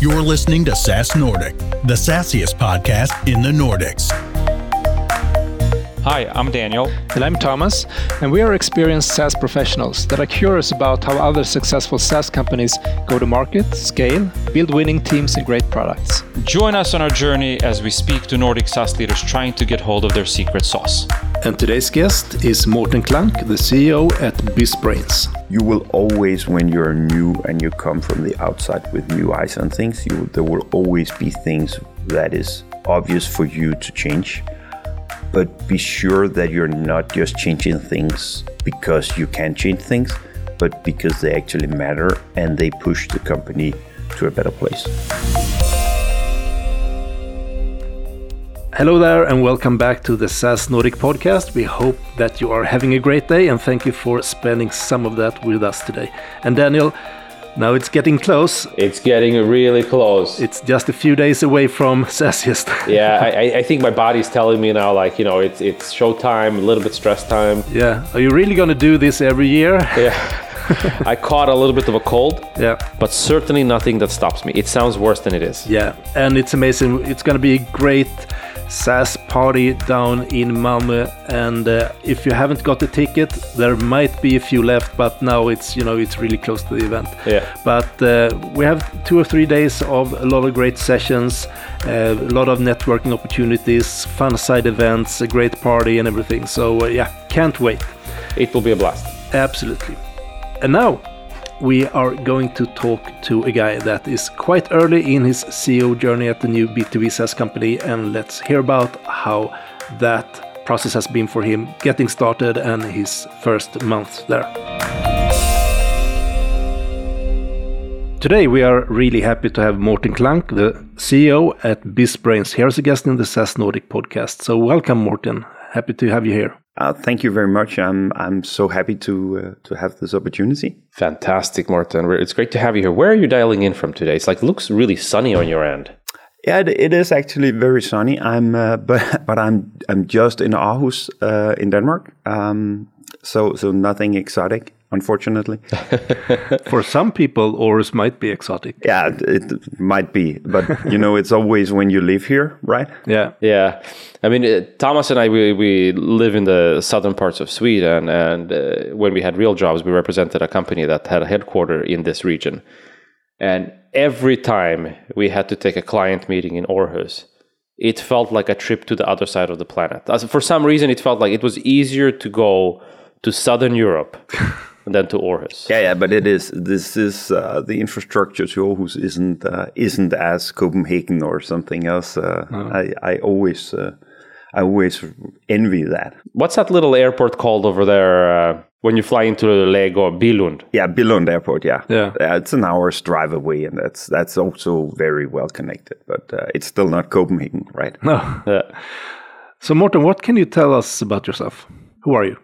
You're listening to SaaS Nordic, the sassiest podcast in the Nordics. Hi, I'm Daniel. And I'm Thomas, and we are experienced SaaS professionals that are curious about how other successful SaaS companies go to market, scale, build winning teams, and great products. Join us on our journey as we speak to Nordic SaaS leaders trying to get hold of their secret sauce. And today's guest is Morten Klank, the CEO at BizBrains. You will always, when you're new and you come from the outside with new eyes on things, you, there will always be things that is obvious for you to change but be sure that you're not just changing things because you can change things, but because they actually matter and they push the company to a better place. Hello there, and welcome back to the SaaS Nordic podcast. We hope that you are having a great day, and thank you for spending some of that with us today. And Daniel, now it's getting close. It's getting really close. It's just a few days away from SaaSiest. yeah, I, I, think my body's telling me now, like, you know, it's, it's showtime, a little bit stress time. Yeah. Are you really going to do this every year? Yeah. I caught a little bit of a cold. Yeah. But certainly nothing that stops me. It sounds worse than it is. Yeah. And it's amazing. It's going to be great SaaS party down in Malmö. And uh, if you haven't got a ticket, there might be a few left, but now it's you know it's really close to the event. Yeah. But uh, we have two or three days of a lot of great sessions, uh, a lot of networking opportunities, fun side events, a great party, and everything. So uh, yeah, can't wait. It will be a blast. Absolutely. And now we are going to talk to a guy that is quite early in his CEO journey at the new B2B SaaS company, and let's hear about how that process has been for him getting started and his first month there. Today, we are really happy to have Morten Klank, the CEO at BizBrains, here as a guest in the SaaS Nordic podcast. So, welcome, Morten. Happy to have you here. Uh, thank you very much. I'm I'm so happy to uh, to have this opportunity. Fantastic, Morten. It's great to have you here. Where are you dialing in from today? It's like looks really sunny on your end. Yeah, it, it is actually very sunny. I'm uh, but but I'm I'm just in Aarhus uh, in Denmark. Um, so so nothing exotic unfortunately. For some people, Aarhus might be exotic. Yeah, it might be, but you know, it's always when you live here, right? Yeah, yeah. I mean, uh, Thomas and I, we, we live in the southern parts of Sweden, and uh, when we had real jobs, we represented a company that had a headquarter in this region, and every time we had to take a client meeting in Aarhus. It felt like a trip to the other side of the planet. As for some reason, it felt like it was easier to go to Southern Europe than to Aarhus. Yeah, yeah, but it is. This is uh, the infrastructure to Aarhus isn't uh, isn't as Copenhagen or something else. Uh, oh. I I always uh, I always envy that. What's that little airport called over there? Uh, when you fly into Lego, Billund. Yeah, Billund Airport. Yeah, yeah. it's an hour's drive away, and that's that's also very well connected. But uh, it's still not Copenhagen, right? No. Yeah. So, Morten, what can you tell us about yourself? Who are you?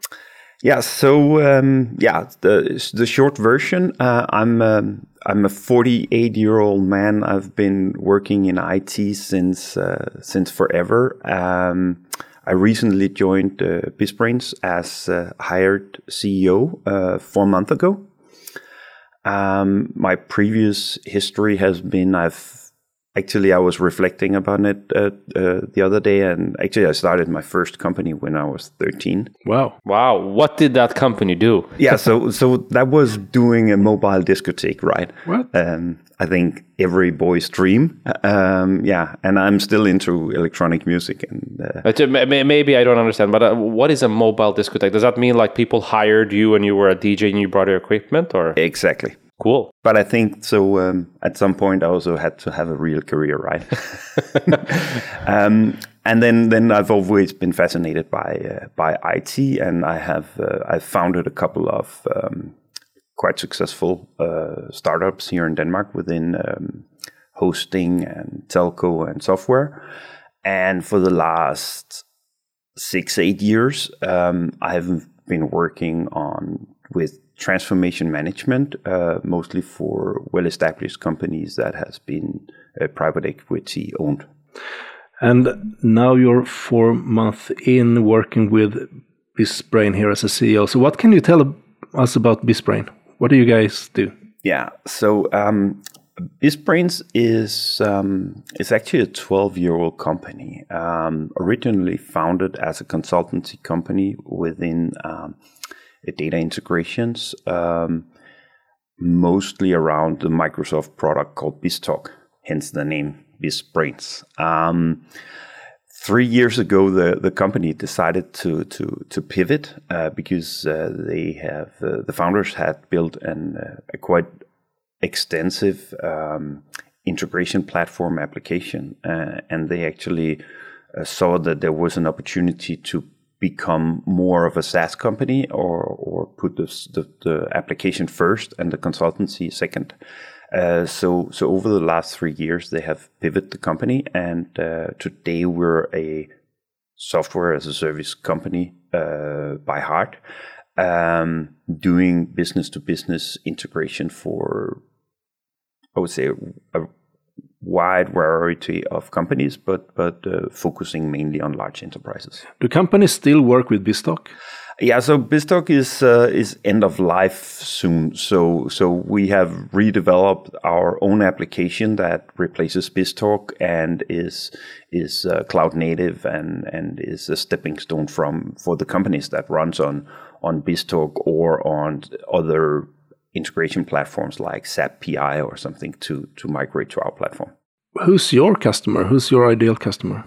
Yeah, so um, yeah, the the short version. Uh, I'm um, I'm a 48 year old man. I've been working in IT since uh, since forever. Um, I recently joined uh, BizBrains as hired CEO uh, four months ago. Um, my previous history has been I've actually i was reflecting about it uh, uh, the other day and actually i started my first company when i was 13 wow. Wow. What did that company do? Yeah so so that was doing a mobile discotheque right? What? Um, i think every boy's dream um, yeah and i'm still into electronic music and uh, maybe i don't understand but uh, what is a mobile discotheque? Does that mean like people hired you and you were a dj and you brought your equipment or? Exactly Cool. But I think so. Um, at some point, I also had to have a real career, right? um, and then, then I've always been fascinated by uh, by IT, and I have uh, I've founded a couple of um, quite successful uh, startups here in Denmark within um, hosting and telco and software. And for the last six eight years, um, I've been working on with transformation management, uh, mostly for well-established companies that has been uh, private equity owned. And now you're four months in working with BizBrain here as a CEO. So what can you tell us about BizBrain? What do you guys do? Yeah, so um, BizBrains is um, is actually a 12 year old company. Um, originally founded as a consultancy company within um, data integrations, um, mostly around the Microsoft product called BizTalk, hence the name BizBrains. Um, three years ago, the, the company decided to to to pivot uh, because uh, they have uh, the founders had built an, uh, a quite extensive um, integration platform application, uh, and they actually uh, saw that there was an opportunity to become more of a SaaS company or or put this, the the application first and the consultancy second. Uh, so so over the last three years, they have pivoted the company, and uh, today we're a software as a service company uh, by heart, um, doing business to business integration for I would say wide variety of companies, but but uh, focusing mainly on large enterprises. Do companies still work with BizTalk? Yeah, so BizTalk is uh, is end of life soon. So so we have redeveloped our own application that replaces BizTalk and is is uh, cloud native and and is a stepping stone from for the companies that runs on on BizTalk or on other integration platforms like SAP PI or something to to migrate to our platform. Who's your customer? Who's your ideal customer?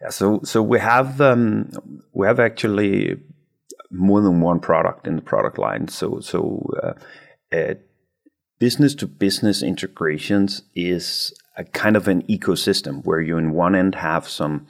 Yeah, so so we have um, we have actually more than one product in the product line. So so uh, uh, business to business integrations is a kind of an ecosystem where you in one end have some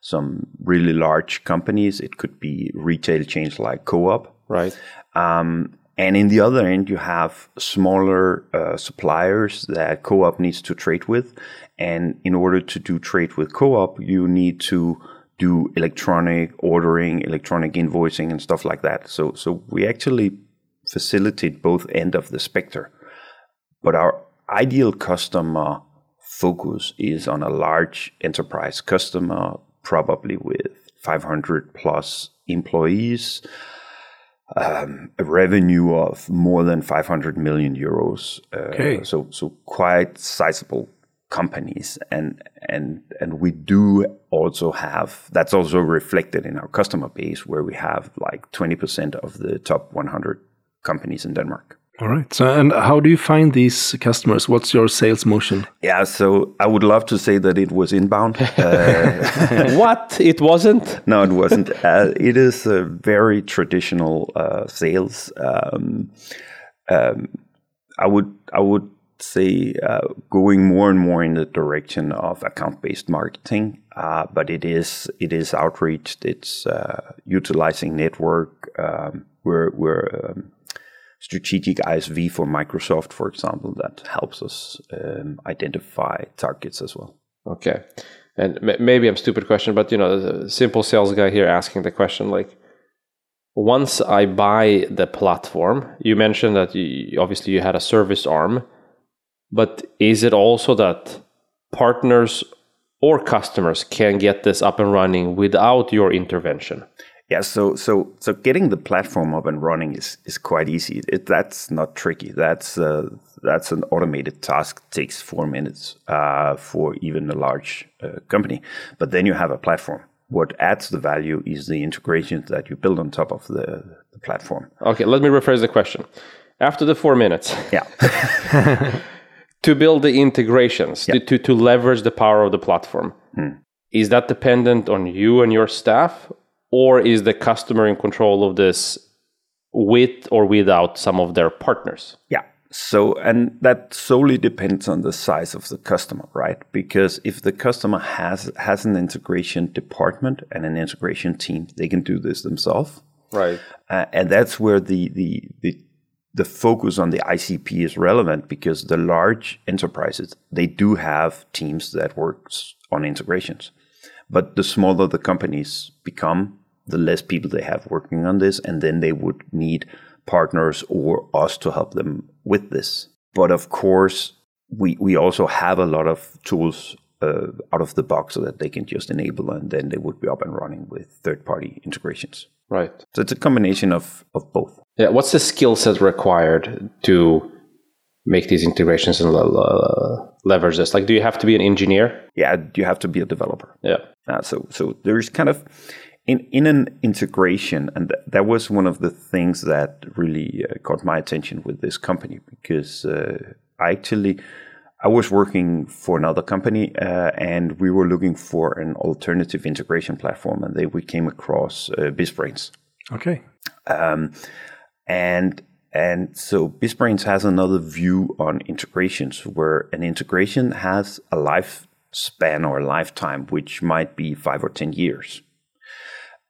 some really large companies. It could be retail chains like Co-op, Right. um, and in the other end, you have smaller uh, suppliers that co-op needs to trade with. And in order to do trade with co-op, you need to do electronic ordering, electronic invoicing, and stuff like that. So, so we actually facilitate both end of the spectrum. But our ideal customer focus is on a large enterprise customer, probably with 500 plus employees, um, a revenue of more than 500 million euros. Uh, Okay. So, so quite sizable companies, and and and we do also have that's also reflected in our customer base, where we have like 20% of the top 100 companies in Denmark. All right. So, and how do you find these customers? What's your sales motion? Yeah, so I would love to say that it was inbound. Uh, what? It wasn't? no, it wasn't. Uh, it is a very traditional uh, sales. Um, um, I would I would say uh, going more and more in the direction of account based marketing, uh, but it is it is outreach. It's uh, utilizing network. Um, we're we're um, strategic ISV for Microsoft, for example, that helps us um, identify targets as well. Okay. And m- maybe I'm stupid question, but you know, simple sales guy here asking the question like, once I buy the platform, you mentioned that you, obviously you had a service arm, but is it also that partners or customers can get this up and running without your intervention? Yeah, so so so getting the platform up and running is is quite easy. It, that's not tricky. That's uh, that's an automated task. takes four minutes uh, for even a large uh, company. But then you have a platform. What adds the value is the integrations that you build on top of the, the platform. Okay, let me rephrase the question. After the four minutes, Yeah, to build the integrations, to, to, to leverage the power of the platform, is that dependent on you and your staff, or is the customer in control of this with or without some of their partners? Yeah. So, and that solely depends on the size of the customer, right? Because if the customer has has an integration department and an integration team, they can do this themselves. Right. Uh, and that's where the, the the the focus on the ICP is relevant because the large enterprises they do have teams that works on integrations, but the smaller the companies become, the less people they have working on this, and then they would need partners or us to help them with this. But of course, we we also have a lot of tools uh, out of the box so that they can just enable, and then they would be up and running with third party integrations. Right. So it's a combination of, of both. Yeah. What's the skill set required to make these integrations and le- leverage this? Like, do you have to be an engineer? Yeah, you have to be a developer. Yeah. Uh, so so there's kind of in in an integration, and th- that was one of the things that really uh, caught my attention with this company because uh, I actually I was working for another company uh, and we were looking for an alternative integration platform, and they we came across uh, BizBrains, Okay. Um, and and so BizBrains has another view on integrations where an integration has a lifespan or a lifetime, which might be five or 10 years.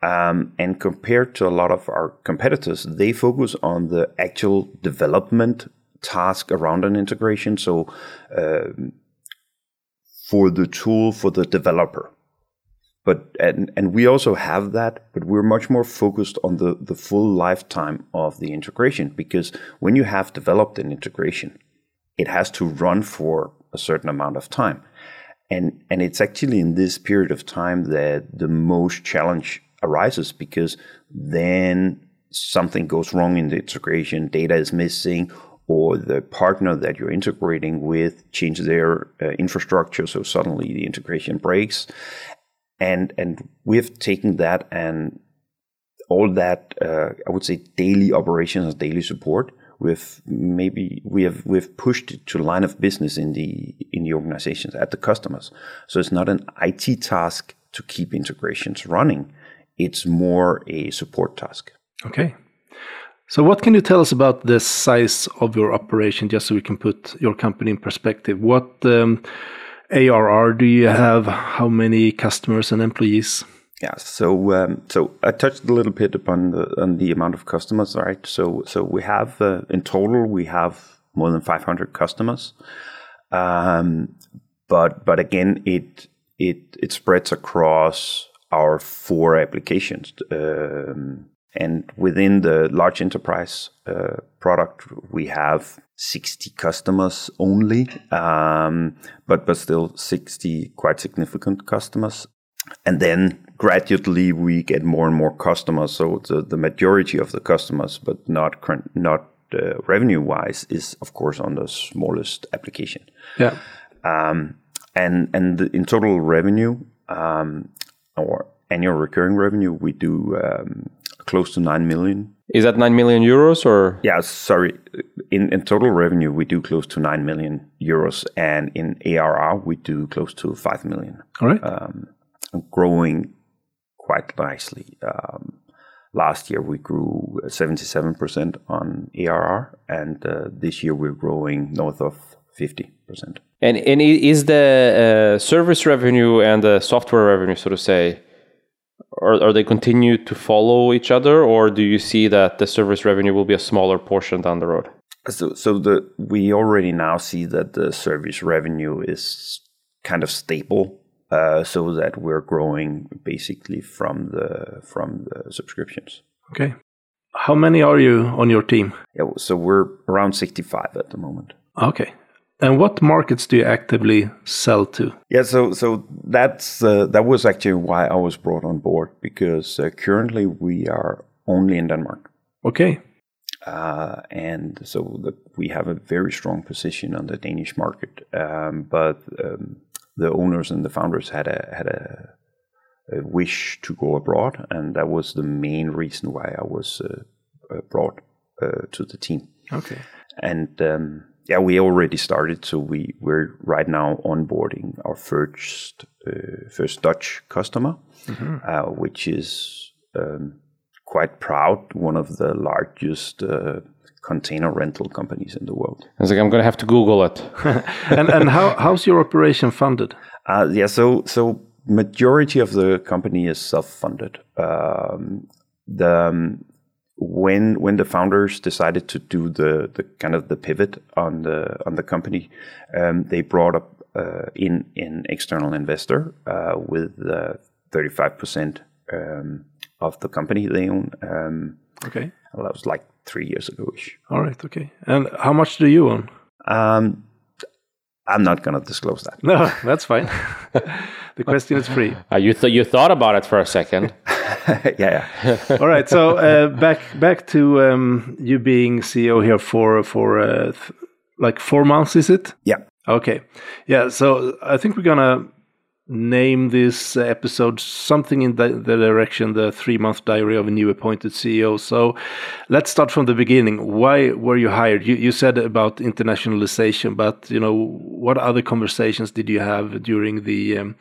Um, and compared to a lot of our competitors, they focus on the actual development task around an integration. So, um, for the tool for the developer, but and and we also have that but we're much more focused on the the full lifetime of the integration because when you have developed an integration it has to run for a certain amount of time and and it's actually in this period of time that the most challenge arises because then something goes wrong in the integration data is missing or the partner that you're integrating with changes their uh, infrastructure so suddenly the integration breaks and and we've taken that and all that uh, I would say daily operations and daily support. We've maybe we have we've pushed it to line of business in the in the organizations at the customers. So it's not an IT task to keep integrations running. It's more a support task. Okay. So, what can you tell us about the size of your operation, just so we can put your company in perspective? What um, ARR do you have? How many customers and employees? Yeah, so um, so I touched a little bit upon the on the amount of customers, right? So so we have uh, in total we have more than 500 customers, um, but but again it it it spreads across our four applications, um, and within the large enterprise uh, product we have 60 customers only, um, but but still 60 quite significant customers and then gradually we get more and more customers. So the, the majority of the customers, but not current, not uh, revenue wise, is of course on the smallest application. Yeah. Um, and and in total revenue um, or annual recurring revenue, we do um, close to nine million. Is that 9 million euros or? Yeah, sorry. In in total revenue, we do close to nine million euros, and in ARR, we do close to five million All right. growing quite nicely. Um, last year we grew 77% on ARR, and uh, this year we're growing north of 50%. And, and is the uh, service revenue and the software revenue, so to say, are, are they continue to follow each other, or do you see that the service revenue will be a smaller portion down the road? So, so the we already now see that the service revenue is kind of stable, uh, so that we're growing basically from the from the subscriptions. Okay. How many are you on your team? Yeah, so we're around 65 at the moment. Okay. And what markets do you actively sell to? Yeah, so so that's uh, that was actually why I was brought on board because uh, currently we are only in Denmark, Okay. uh, and so the, we have a very strong position on the Danish market. Um, but um, the owners and the founders had a had a, a wish to go abroad, and that was the main reason why I was uh, uh, brought uh, to the team. Okay. And um, yeah, we already started. So we we're right now onboarding our first uh, first Dutch customer, uh, which is um, quite proud. One of the largest uh, container rental companies in the world. I was like, I'm going to have to Google it. and and how how's your operation funded? Uh, yeah, so so majority of the company is self-funded. Um, the um, when when the founders decided to do the the kind of the pivot on the on the company, um, they brought up uh, in an external investor uh, with thirty five percent of the company they own. Um, Okay. that was like three years ago ish. All right. Okay. And how much do you own? Um, I'm not going to disclose that. No, that's fine. the question is free. Uh, you, th- you thought about it for a second. yeah, yeah. All right. So uh, back back to um, you being CEO here for for uh, th- like four months, is it? Yeah. Okay. Yeah. So I think we're gonna name this episode something in the, the direction the three month diary of a new appointed CEO. So let's start from the beginning. Why were you hired? You, you said about internationalization, but you know what other conversations did you have during the um,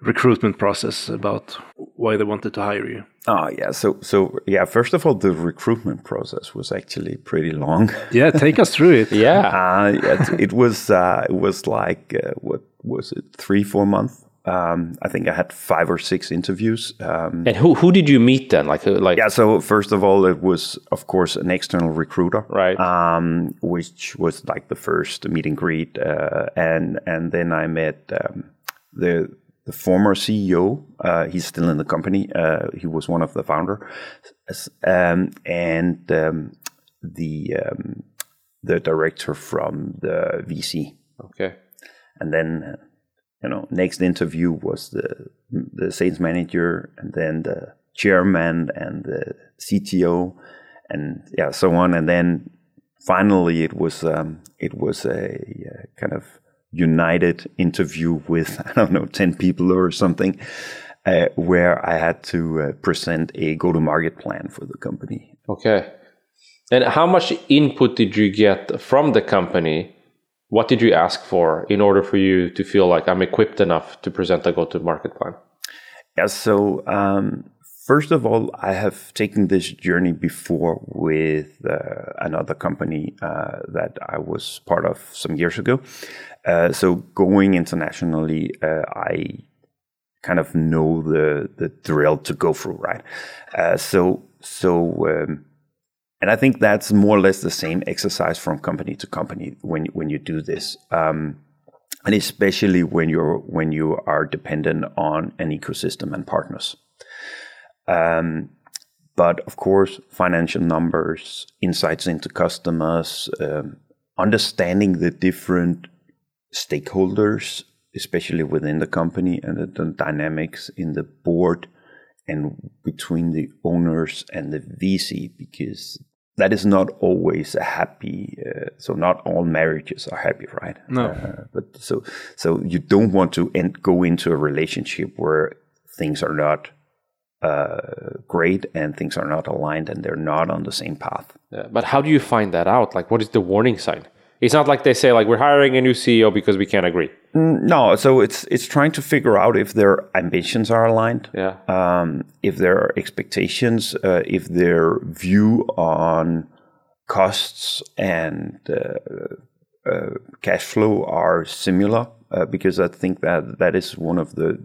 recruitment process about why they wanted to hire you? Oh yeah, so so yeah. First of all, the recruitment process was actually pretty long. Yeah, take us through it. Yeah. Uh, it, it was uh, it was like uh, what was it three four months? Um, I think I had five or six interviews. Um, And who who did you meet then? Like like yeah, so first of all, it was of course an external recruiter, Right. Um, which was like the first meet and greet, uh, and and then I met um, the the former CEO. Uh, he's still in the company. Uh, he was one of the founder, um, and um, the um, the director from the VC. okay. And then, you know, next interview was the the sales manager, and then the chairman, and the CTO, and yeah, so on. And then finally, it was um, it was a, uh kind of united interview with I don't know ten people or something, uh, where I had to uh, present a go to market plan for the company. Okay. And how much input did you get from the company? What did you ask for in order for you to feel like I'm equipped enough to present a go to market plan? Yeah, so um, first of all, I have taken this journey before with uh, another company uh, that I was part of some years ago. Uh, so going internationally, uh, I kind of know the the drill to go through, right? Uh, so so. Um, and I think that's more or less the same exercise from company to company when when you do this. Um, and especially when you're when you are dependent on an ecosystem and partners. Um, but of course, financial numbers, insights into customers, um, understanding the different stakeholders, especially within the company, and the, the dynamics in the board and between the owners and the VC, because that is not always a happy. Uh, so not all marriages are happy, right? No. Uh, but so so you don't want to end, go into a relationship where things are not uh, great and things are not aligned and they're not on the same path. Yeah, but how do you find that out? Like, what is the warning sign? It's not like they say like we're hiring a new CEO because we can't agree. No, so it's it's trying to figure out if their ambitions are aligned. Yeah. um, if their expectations, uh, if their view on costs and uh, uh, cash flow are similar, uh, because I think that that is one of the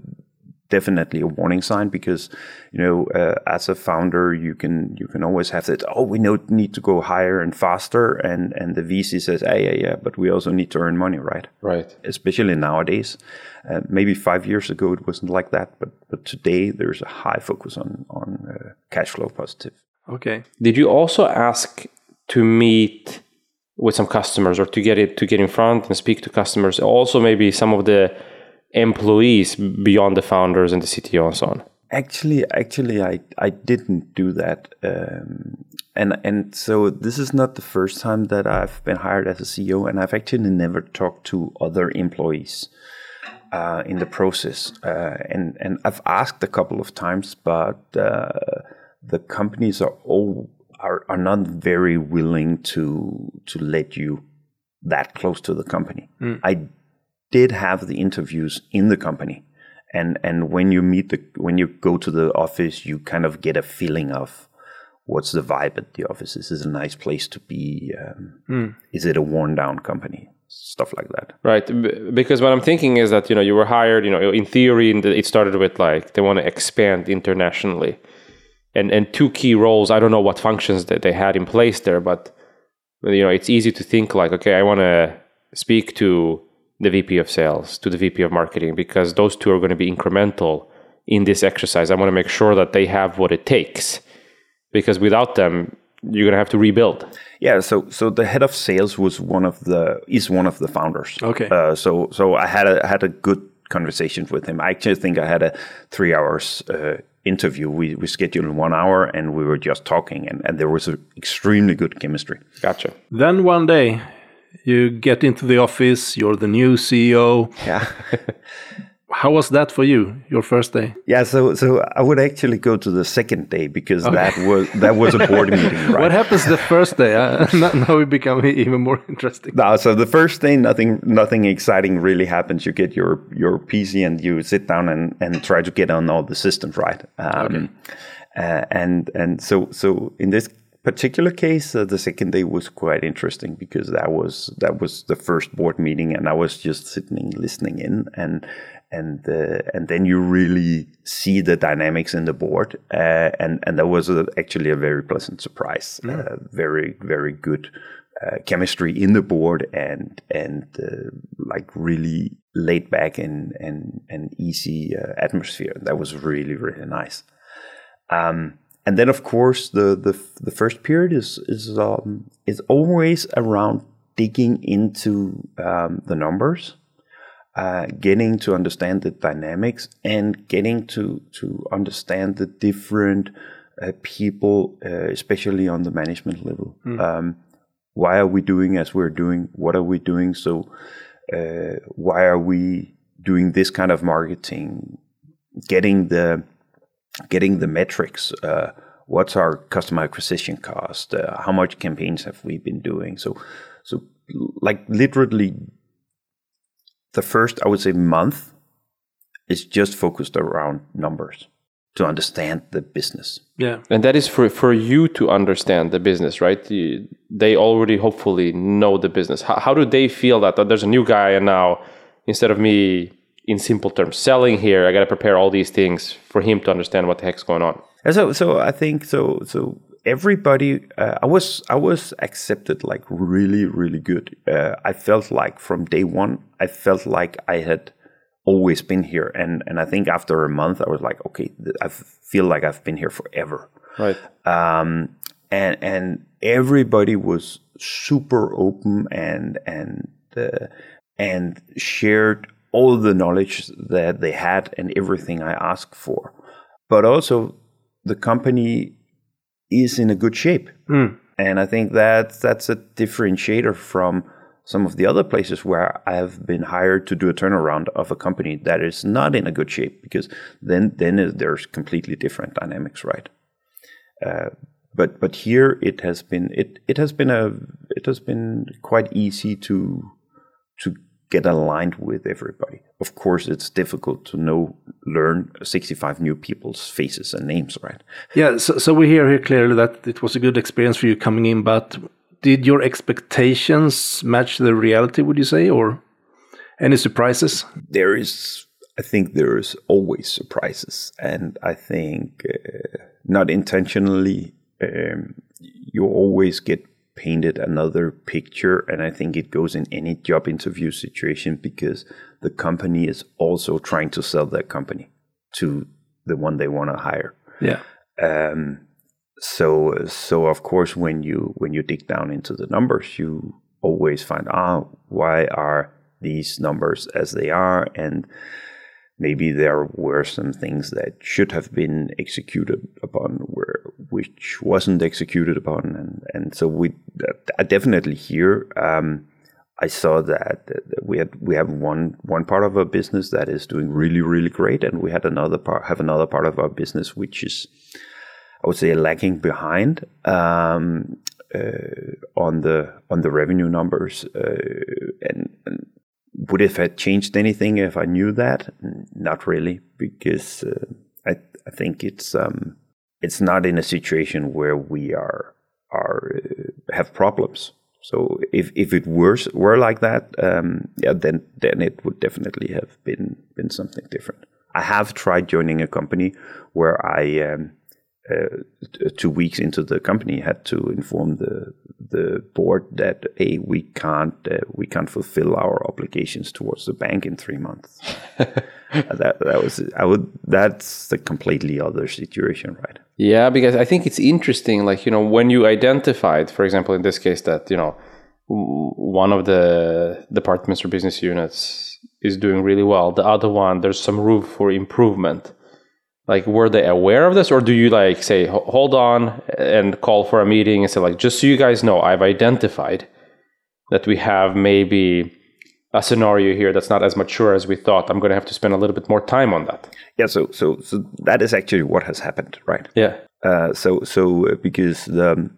definitely a warning sign because you know uh, as a founder you can you can always have that oh we know need to go higher and faster and and the VC says yeah yeah yeah but we also need to earn money right Right. especially nowadays. Uh, maybe five years ago it wasn't like that, but but today there's a high focus on on uh, cash flow positive. Okay. Did you also ask to meet with some customers or to get it to get in front and speak to customers? Also, maybe some of the employees beyond the founders and the CTO and so on. Actually, actually, I I didn't do that, um, and and so this is not the first time that I've been hired as a CEO, and I've actually never talked to other employees uh, in the process, uh, and and I've asked a couple of times, but uh, the companies are all are, are not very willing to to let you that close to the company. I did have the interviews in the company. And and when you meet the when you go to the office you kind of get a feeling of what's the vibe at the office. Is this a nice place to be um, is it a worn down company? Stuff like that. Right, because what I'm thinking is that you know you were hired. You know, in theory, it started with like they want to expand internationally, and and two key roles. I don't know what functions that they had in place there, but you know, it's easy to think like, okay, I want to speak to the VP of sales, to the VP of marketing, because those two are going to be incremental in this exercise. I want to make sure that they have what it takes, because without them, you're going to have to rebuild. yeah so so the head of sales was one of the is one of the founders Okay. uh, so so i had a had a good conversation with him i actually think i had a three hours uh, interview we, we scheduled one hour and we were just talking and, and there was an extremely good chemistry Gotcha. Then one day You get into the office, you're the new CEO. Yeah. How was that for you, your first day? Yeah, so so I would actually go to the second day because that was that was a board meeting, right? What happens the first day? Uh, now it becomes even more interesting. No, so the first day, nothing, nothing exciting really happens. You get your your PC and you sit down and, and try to get on all the systems right. Um, uh, and and so so in this particular case, uh, the second day was quite interesting because that was that was the first board meeting, and I was just sitting listening in and. And uh, and then you really see the dynamics in the board, uh, and and that was a, actually a very pleasant surprise. Uh, very very good uh, chemistry in the board and and uh, like really laid back and and and easy uh, atmosphere. That was really really nice. Um, and then of course the the the first period is is um, is always around digging into um, the numbers. Uh, getting to understand the dynamics and getting to to understand the different uh, people, uh, especially on the management level. Um, why are we doing as we're doing? What are we doing? So, uh, why are we doing this kind of marketing? Getting the getting the metrics. Uh, what's our customer acquisition cost? Uh, how much campaigns have we been doing? So, so like literally, the first I would say month is just focused around numbers to understand the business. Yeah. And that is for, for you to understand the business, right? You, they already hopefully know the business. How, how do they feel that, that there's a new guy and now instead of me in simple terms selling here, I got to prepare all these things for him to understand what the heck's going on. And so so I think so so everybody uh, I was I was accepted like really really good. Uh, I felt like from day one I felt like I had always been here and and I think after a month I was like okay I feel like I've been here forever. Right. Um, and and everybody was super open and and uh, and shared all the knowledge that they had and everything I asked for. But also the company is in a good shape. And I think that that's a differentiator from some of the other places where I have been hired to do a turnaround of a company that is not in a good shape because then then there's completely different dynamics, right? Uh, but but here it has been it it has been a it has been quite easy to to get aligned with everybody. Of course, it's difficult to know learn 65 new people's faces and names, right? Yeah, so, so we hear here clearly that it was a good experience for you coming in, but did your expectations match the reality, would you say, or any surprises? There is, I think, there is always surprises, and I think uh, not intentionally, um, you always get painted another picture, and I think it goes in any job interview situation because the company is also trying to sell that company to the one they want to hire. Yeah. Um, so so of course when you when you dig down into the numbers you always find ah why are these numbers as they are and maybe there were some things that should have been executed upon where which wasn't executed upon and and so we I definitely here um, I saw that, that we had we have one one part of our business that is doing really really great and we had another part have another part of our business which is I would say lagging behind um, uh, on the on the revenue numbers. Uh, and, and, would it have changed anything if I knew that? Not really, because uh, I I think it's um, it's not in a situation where we are are have problems. So if if it were were like that, um, yeah, then then it would definitely have been been something different. I have tried joining a company where I um, uh, two weeks into the company had to inform the the board that hey we can't uh, we can't fulfill our obligations towards the bank in three months. that that was I would that's a completely other situation, right? Yeah, because I think it's interesting. Like you know, when you identified, for example, in this case, that you know one of the departments or business units is doing really well, the other one there's some room for improvement like were they aware of this or do you like say hold on and call for a meeting and say like just so you guys know i've identified that we have maybe a scenario here that's not as mature as we thought. I'm going to have to spend a little bit more time on that. Yeah, so so so that is actually what has happened, right? Yeah. Uh, so so uh, because the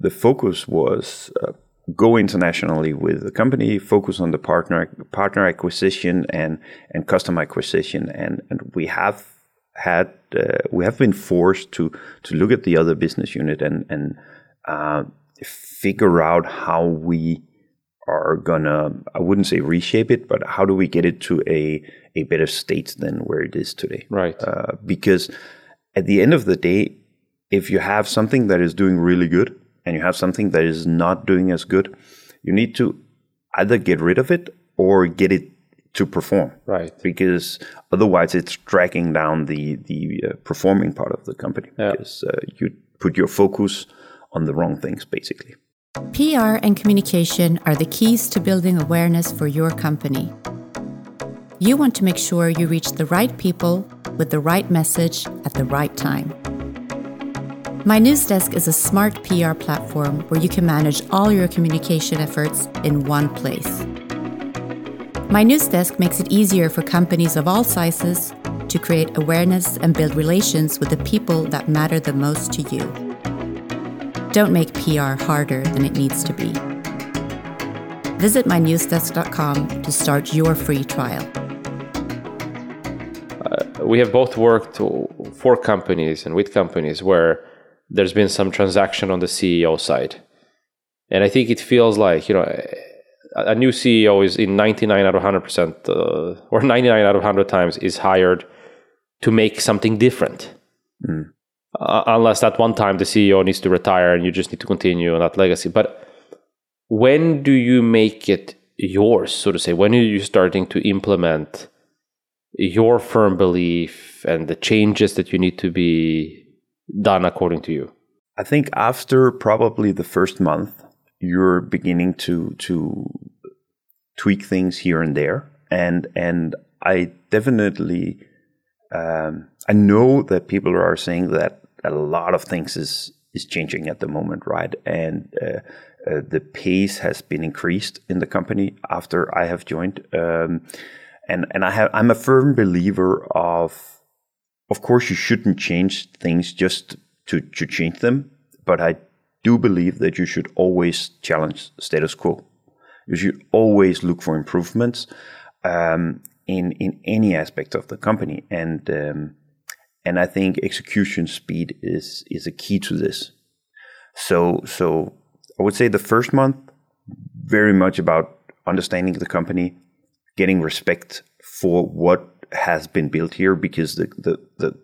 the focus was uh, go internationally with the company, focus on the partner partner acquisition and and customer acquisition, and and we have had uh, we have been forced to to look at the other business unit and and uh, figure out how we are gonna I wouldn't say reshape it, but how do we get it to a a better state than where it is today? Right. Uh, because at the end of the day, if you have something that is doing really good and you have something that is not doing as good, you need to either get rid of it or get it to perform. Right. Because otherwise, it's dragging down the the uh, performing part of the company Yeah. because uh, you put your focus on the wrong things, basically. PR and communication are the keys to building awareness for your company. You want to make sure you reach the right people with the right message at the right time. My News Desk is a smart PR platform where you can manage all your communication efforts in one place. My News Desk makes it easier for companies of all sizes to create awareness and build relations with the people that matter the most to you. Don't make PR harder than it needs to be. Visit mynewsdesk.com to start your free trial. Uh, we have both worked for companies and with companies where there's been some transaction on the CEO side. And I think it feels like, you know, a, new CEO is in 99 out of 100%, uh, or 99 out of 100 times is hired to make something different. Uh, unless that one time the CEO needs to retire and you just need to continue on that legacy. But when do you make it yours, so to say? When are you starting to implement your firm belief and the changes that you need to be done according to you? I think after probably the first month, you're beginning to to tweak things here and there, and and I definitely um, I know that people are saying that a lot of things is is changing at the moment, right? And uh, uh, the pace has been increased in the company after I have joined, um, and and I have I'm a firm believer of of course you shouldn't change things just to, to change them, but I do believe that you should always challenge status quo. You should always look for improvements um, in in any aspect of the company, and um, and I think execution speed is is a key to this. So so I would say the first month very much about understanding the company, getting respect for what has been built here because the the the,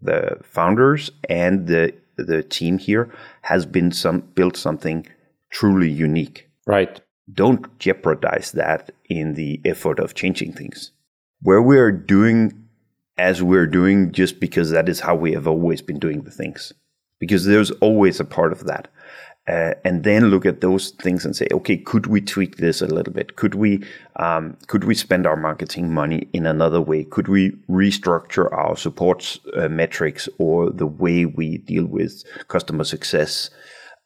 the founders and the the team here has been some built something truly unique. Right. Don't jeopardize that in the effort of changing things. Where we are doing as we're doing just because that is how we have always been doing the things. Because there's always a part of that. Uh, and then look at those things and say, okay, could we tweak this a little bit? Could we um, could we spend our marketing money in another way? Could we restructure our support uh, metrics or the way we deal with customer success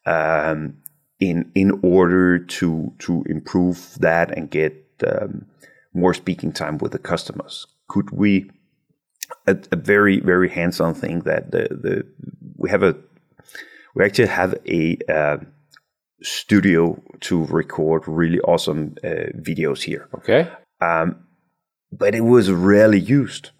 um, in in order to to improve that and get um, more speaking time with the customers? Could we a, a very very hands on thing that the the we have a we actually have a uh, studio to record really awesome uh, videos here. Okay. Um, but it was rarely used.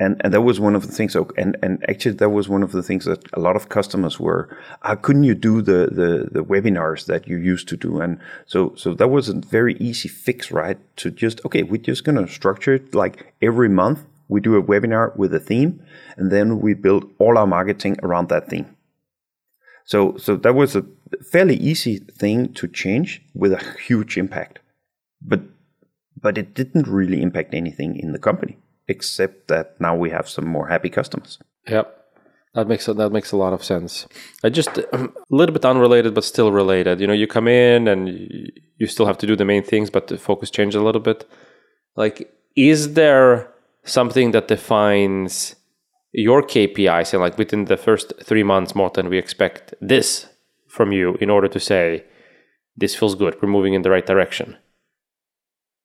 And, and that was one of the things. And, and actually, that was one of the things that a lot of customers were. How couldn't you do the, the, the webinars that you used to do? And so so that was a very easy fix, right? To just okay, we're just gonna structure it like every month we do a webinar with a theme, and then we build all our marketing around that theme. So so that was a fairly easy thing to change with a huge impact, but but it didn't really impact anything in the company except that now we have some more happy customers. Yep. That makes a, that makes a lot of sense. I just um, a little bit unrelated, but still related. You know, you come in and you still have to do the main things, but the focus changes a little bit. Like, is there something that defines your KPIs and like within the first three months, Morten, we expect this from you in order to say this feels good. We're moving in the right direction.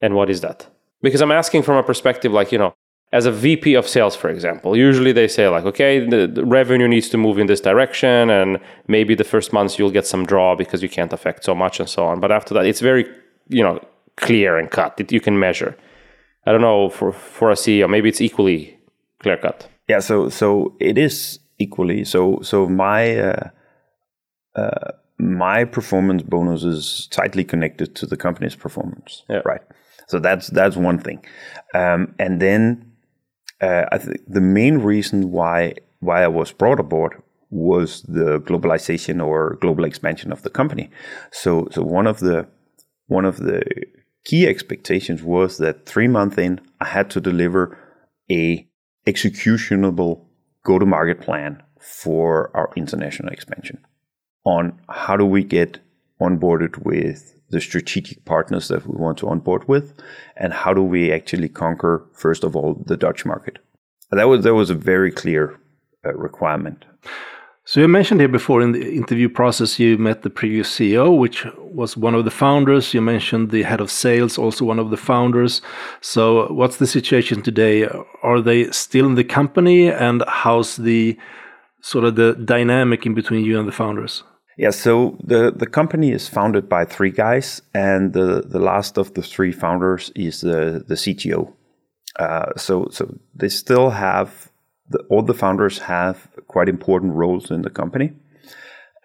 And what is that? Because I'm asking from a perspective like, you know, as a VP of sales, for example, usually they say like, okay, the, the, revenue needs to move in this direction, and maybe the first months you'll get some draw because you can't affect so much and so on. But after that, it's very, you know, clear and cut. It, you can measure. I don't know for for a CEO, maybe it's equally clear cut. Yeah, so so it is equally. So so my uh, uh, my performance bonus is tightly connected to the company's performance. Yeah. Right. So that's that's one thing, um, and then uh, I think the main reason why why I was brought aboard was the globalization or global expansion of the company. So so one of the one of the key expectations was that three months in, I had to deliver a executionable go-to-market plan for our international expansion on how do we get onboarded with the strategic partners that we want to onboard with, and how do we actually conquer, first of all, the Dutch market. That was that was a very clear uh, requirement. So you mentioned here before in the interview process you met the previous CEO, which was one of the founders. You mentioned the head of sales, also one of the founders. So what's the situation today? Are they still in the company, and how's the sort of the dynamic in between you and the founders? Yeah, so the, the company is founded by three guys, and the, the last of the three founders is the, the CTO. Uh, so so they still have the, all the founders have quite important roles in the company,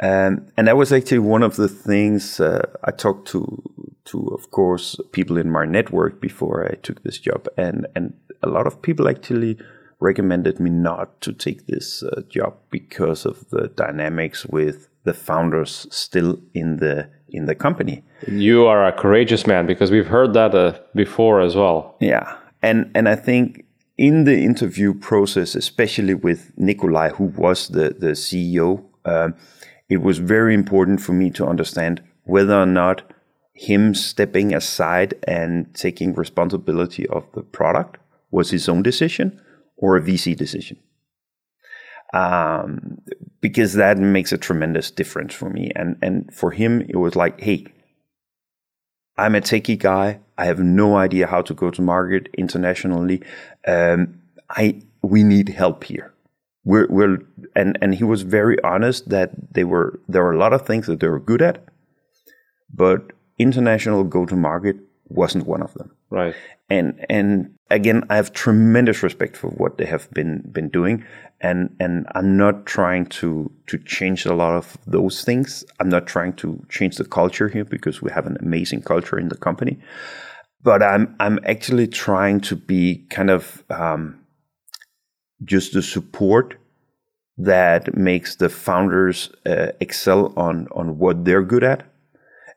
and um, and that was actually one of the things uh, I talked to to of course people in my network before I took this job, and and a lot of people actually recommended me not to take this uh, job because of the dynamics with the founders still in the in the company. You are a courageous man because we've heard that uh, before as well. Yeah, and and I think in the interview process, especially with Nikolai, who was the the CEO, um, it was very important for me to understand whether or not him stepping aside and taking responsibility of the product was his own decision or a VC decision. Um, because that makes a tremendous difference for me. And and for him, it was like, hey, I'm a techie guy. I have no idea how to go to market internationally. Um, I we need help here. We're, we're and and he was very honest that they were there were a lot of things that they were good at, but international go to market wasn't one of them. Right. And and again, I have tremendous respect for what they have been been doing, and and I'm not trying to to change a lot of those things. I'm not trying to change the culture here because we have an amazing culture in the company, but I'm I'm actually trying to be kind of um, just the support that makes the founders uh, excel on on what they're good at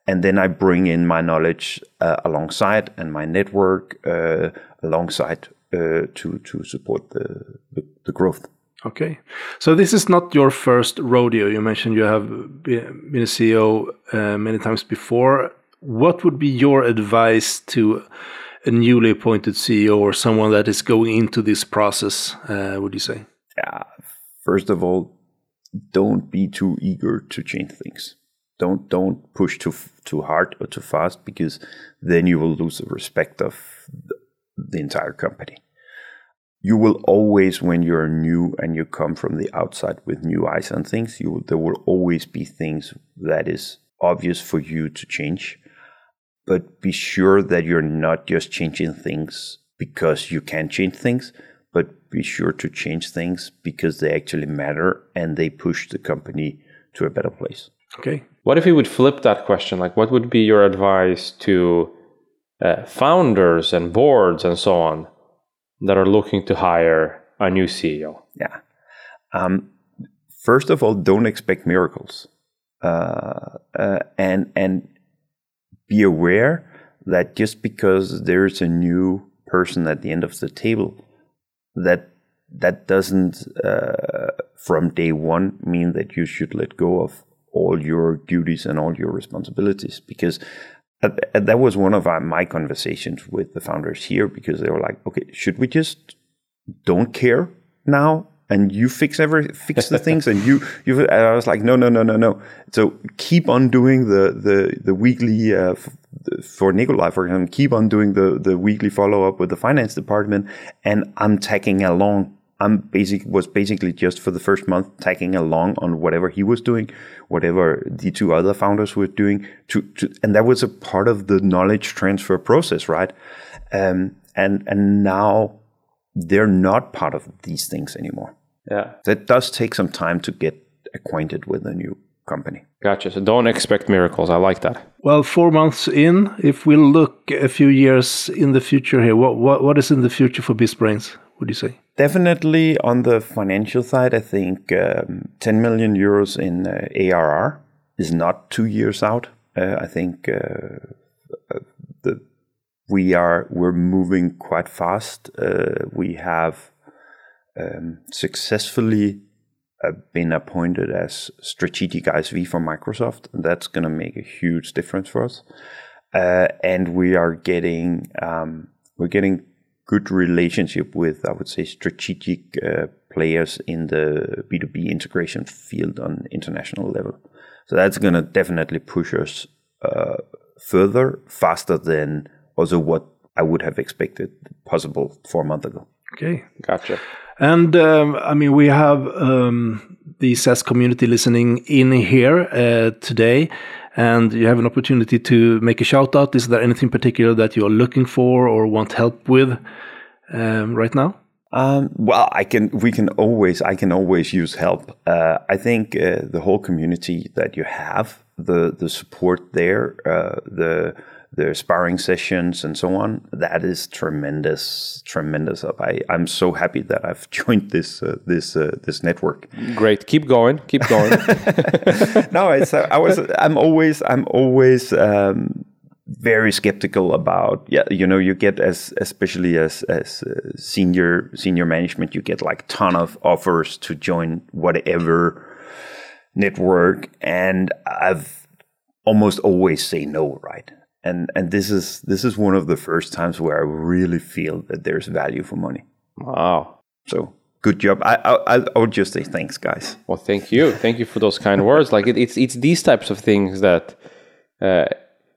and then I bring in my knowledge uh, alongside and my network uh, alongside uh, to to support the, the, the growth. Okay, so this is not your first rodeo. You mentioned you have been a CEO uh, many times before. What would be your advice to a newly appointed CEO or someone that is going into this process? Uh, would you say? Yeah. First of all, don't be too eager to change things don't don't push too too hard or too fast because then you will lose the respect of the, the entire company. You will always, when you're new and you come from the outside with new eyes on things, you there will always be things that is obvious for you to change. But be sure that you're not just changing things because you can change things, but be sure to change things because they actually matter and they push the company to a better place. Okay. What if we would flip that question? Like, what would be your advice to uh, founders and boards and so on that are looking to hire a new CEO? Yeah. Um, first of all, don't expect miracles, uh, uh, and and be aware that just because there's a new person at the end of the table, that that doesn't uh, from day one mean that you should let go of all your duties and all your responsibilities because that was one of our, my conversations with the founders here because they were like okay should we just don't care now and you fix every fix the things and you you and I was like no no no no no. So keep on doing the the the weekly uh, f- for Nikolai for example keep on doing the the weekly follow up with the finance department and I'm tagging along I'm basic was basically just for the first month tagging along on whatever he was doing whatever the two other founders were doing to, to and that was a part of the knowledge transfer process right um, and and now they're not part of these things anymore Yeah. that does take some time to get acquainted with a new company. Gotcha. So don't expect miracles. I like that. Well, four months in, if we look a few years in the future here, what what, what is in the future for BizBrains? Would you say? Definitely on the financial side, I think um, 10 million euros in uh, ARR is not two years out. Uh, I think uh, uh, the we are we're moving quite fast. Uh, we have um, successfully uh, been appointed as strategic ISV for Microsoft, and that's going to make a huge difference for us. And we are getting um, we're getting good relationship with I would say strategic uh, players in the B two B integration field on international level. So that's going to definitely push us uh, further, faster than also what I would have expected possible four months ago. Okay. Gotcha. And um, I mean, we have um, the SaaS community listening in here uh, today, and you have an opportunity to make a shout out. Is there anything particular that you are looking for or want help with um, right now? Um, well, I can. We can always. I can always use help. Uh, I think uh, the whole community that you have, the the support there, uh, the the sparring sessions and so on, that is tremendous, tremendous. Up. I I'm so happy that I've joined this uh, this uh, this network. Great. Keep going. Keep going. no, it's uh, I was I'm always I'm always um, very skeptical about yeah you know you get as especially as as uh, senior senior management you get like ton of offers to join whatever network and I've almost always say no right and and this is this is one of the first times where I really feel that there's value for money wow. so good job I I, I would just say thanks guys Well, thank you. Thank you for those kind words. Like it, it's it's these types of things that uh,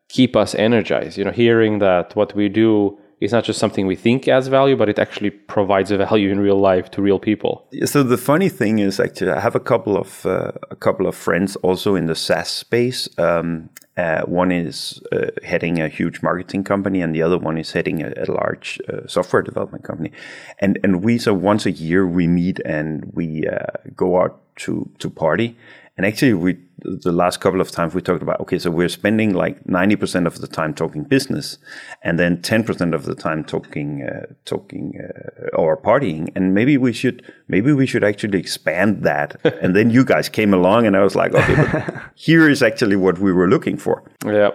keep us energized. You know, hearing that what we do is not just something we think adds value, but it actually provides a value in real life to real people. So the funny thing is, actually, I have a couple of uh, a couple of friends also in the SaaS space. Um, uh, one is uh, heading a huge marketing company, and the other one is heading a, a large uh, software development company. And and we so once a year we meet and we uh, go out to to party. And actually, we the last couple of times we talked about okay, so we're spending like ninety percent of the time talking business, and then ten percent of the time talking uh, talking uh, or partying. And maybe we should maybe we should actually expand that. and then you guys came along, and I was like, okay, here is actually what we were looking for. Yeah.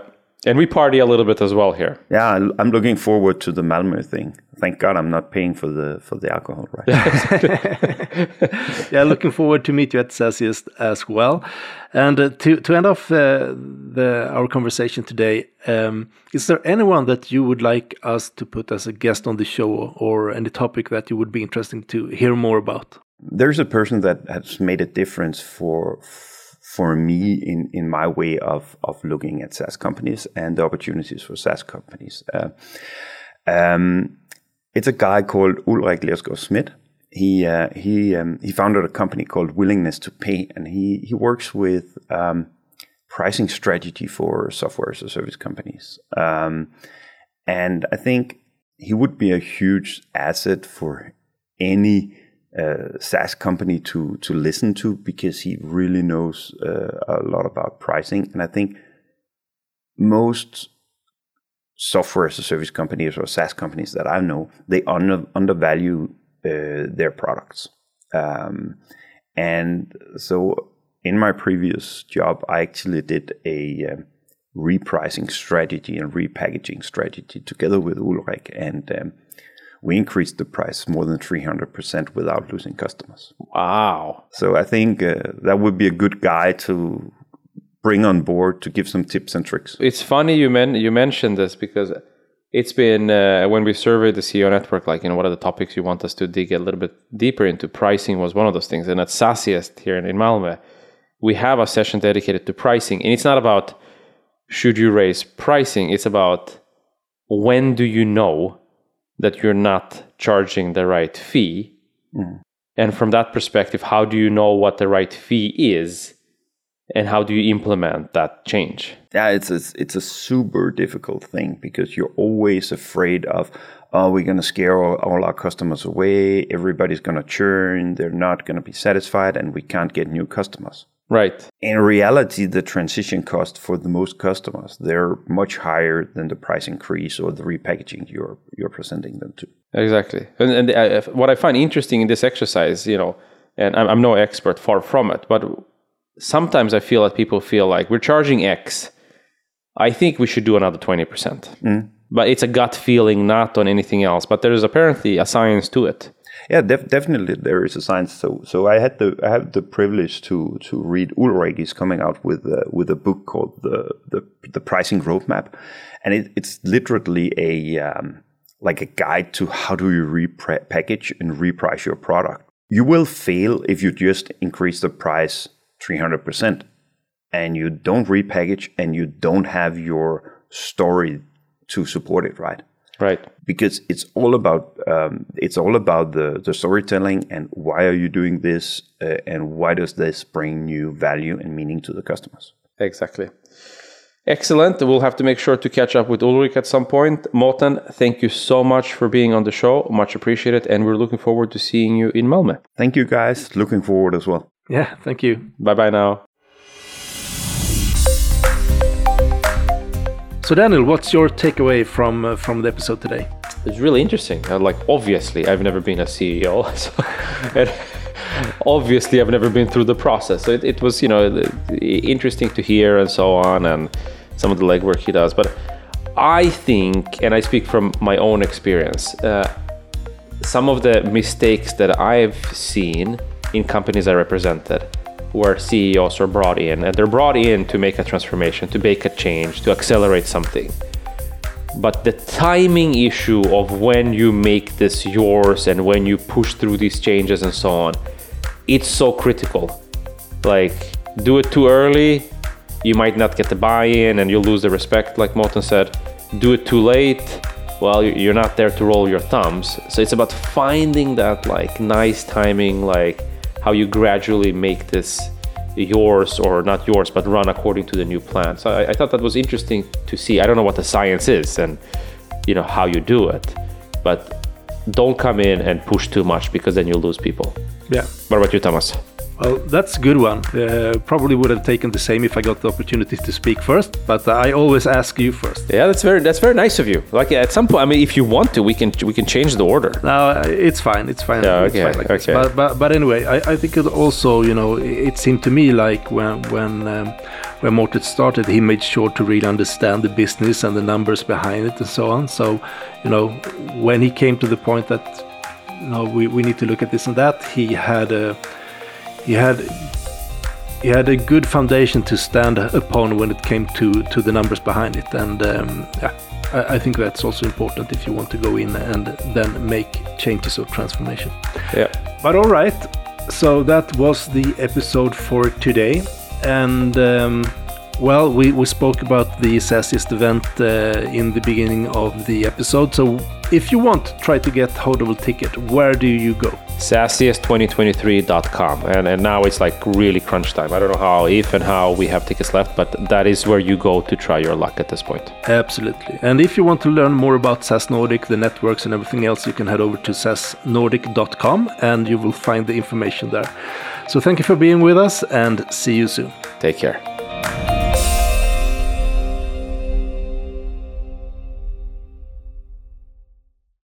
And we party a little bit as well here. Yeah, I- I'm looking forward to the Malmö thing. Thank God I'm not paying for the for the alcohol, right? yeah, looking forward to meet you at SaaSiest as well. And uh, to to end off uh, the our conversation today, um, is there anyone that you would like us to put as a guest on the show, or any topic that you would be interesting to hear more about? there's a person that has made a difference for for me in in my way of of looking at SaaS companies and the opportunities for SaaS companies. Uh, um, it's a guy called Ulrik Lehrskov Schmidt. He uh, he um, he founded a company called Willingness to Pay, and he he works with um, pricing strategy for software as a service companies. Um, and I think he would be a huge asset for any uh, SaaS company to to listen to because he really knows uh, a lot about pricing. And I think most software as a service companies or SaaS companies that I know they under, undervalue uh, their products. Um, and so in my previous job, I actually did a um, repricing strategy and repackaging strategy together with Ulrik, and um, we increased the price more than 300% without losing customers. Wow. So I think uh, that would be a good guy to bring on board to give some tips and tricks. It's funny you men you mentioned this because it's been uh, when we surveyed the CEO network, like you know, what are the topics you want us to dig a little bit deeper into? Pricing was one of those things, and at SaaSiest here in, in Malmö, we have a session dedicated to pricing, and it's not about should you raise pricing. It's about when do you know that you're not charging the right fee, mm. and from that perspective, how do you know what the right fee is, and how do you implement that change? Yeah, it's a, it's a super difficult thing because you're always afraid of, oh, we're going to scare all, all our customers away. Everybody's going to churn. They're not going to be satisfied, and we can't get new customers. Right. In reality, the transition cost for the most customers they're much higher than the price increase or the repackaging you're you're presenting them to. Exactly. And, and uh, what I find interesting in this exercise, you know, and I'm, I'm no expert, far from it, but sometimes I feel that people feel like we're charging X. I think we should do another 20%. But it's a gut feeling, not on anything else. But there is apparently a science to it. Yeah, def- definitely there is a science. So, so I had the I have the privilege to to read Ulrik is coming out with a, with a book called the the, the pricing roadmap, and it, it's literally a um, like a guide to how do you repackage and reprice your product. You will fail if you just increase the price three hundred percent, and you don't repackage and you don't have your story to support it, right? Right. because it's all about um, it's all about the the storytelling and why are you doing this uh, and why does this bring new value and meaning to the customers Exactly. Excellent. We'll have to make sure to catch up with Ulrik at some point. Morten, thank you so much for being on the show. Much appreciated. And we're looking forward to seeing you in Malmö. thank you guys looking forward as well Yeah, thank you. Bye bye now. So Daniel, what's your takeaway from uh, from the episode today? It's really interesting. Uh, like, obviously, I've never been a CEO. So, and obviously, I've never been through the process. So it, it was, you know, interesting to hear and so on, and some of the legwork he does. But I think, and I speak from my own experience, uh, some of the mistakes that I've seen in companies I represented where CEOs are brought in and they're brought in to make a transformation, to make a change, to accelerate something. But the timing issue of when you make this yours and when you push through these changes and so on, it's so critical. Like, do it too early, you might not get the buy in and you'll lose the respect, like Morten said. Do it too late, well, you- you're not there to roll your thumbs. So it's about finding that, like, nice timing, like, how you gradually make this yours or not yours, but run according to the new plan. So I, I thought that was interesting to see. I don't know what the science is and you know how you do it, but don't come in and push too much because then you'll lose people. Yeah. What about you, Thomas? Well, that's a good one. Uh, probably would have taken the same if I got the opportunity to speak first, but I always ask you first. Yeah, that's very that's very nice of you. Like at some point, I mean, if you want to, we can we can change the order. No, it's fine. It's fine. Yeah, it's okay, fine like okay. But, but but anyway, I, I think it also you know it seemed to me like when when um, when Morten started, he made sure to really understand the business and the numbers behind it and so on. So you know when he came to the point that you know we, we need to look at this and that, he had a he had he had a good foundation to stand upon when it came to to the numbers behind it. And um, yeah I, I think that's also important if you want to go in and then make changes or transformation. Yeah. but all right. So that was the episode for today. And um, well we, we spoke about the SaaSiest event uh, in the beginning of the episode so if you want to try to get hold of a ticket where do you go SaaSiest2023.com. And, and now it's like really crunch time. I don't know how, if and how we have tickets left, but that is where you go to try your luck at this point. Absolutely. And if you want to learn more about SaaS Nordic, the networks, and everything else, you can head over to saasnordic.com and you will find the information there. So thank you for being with us and see you soon. Take care.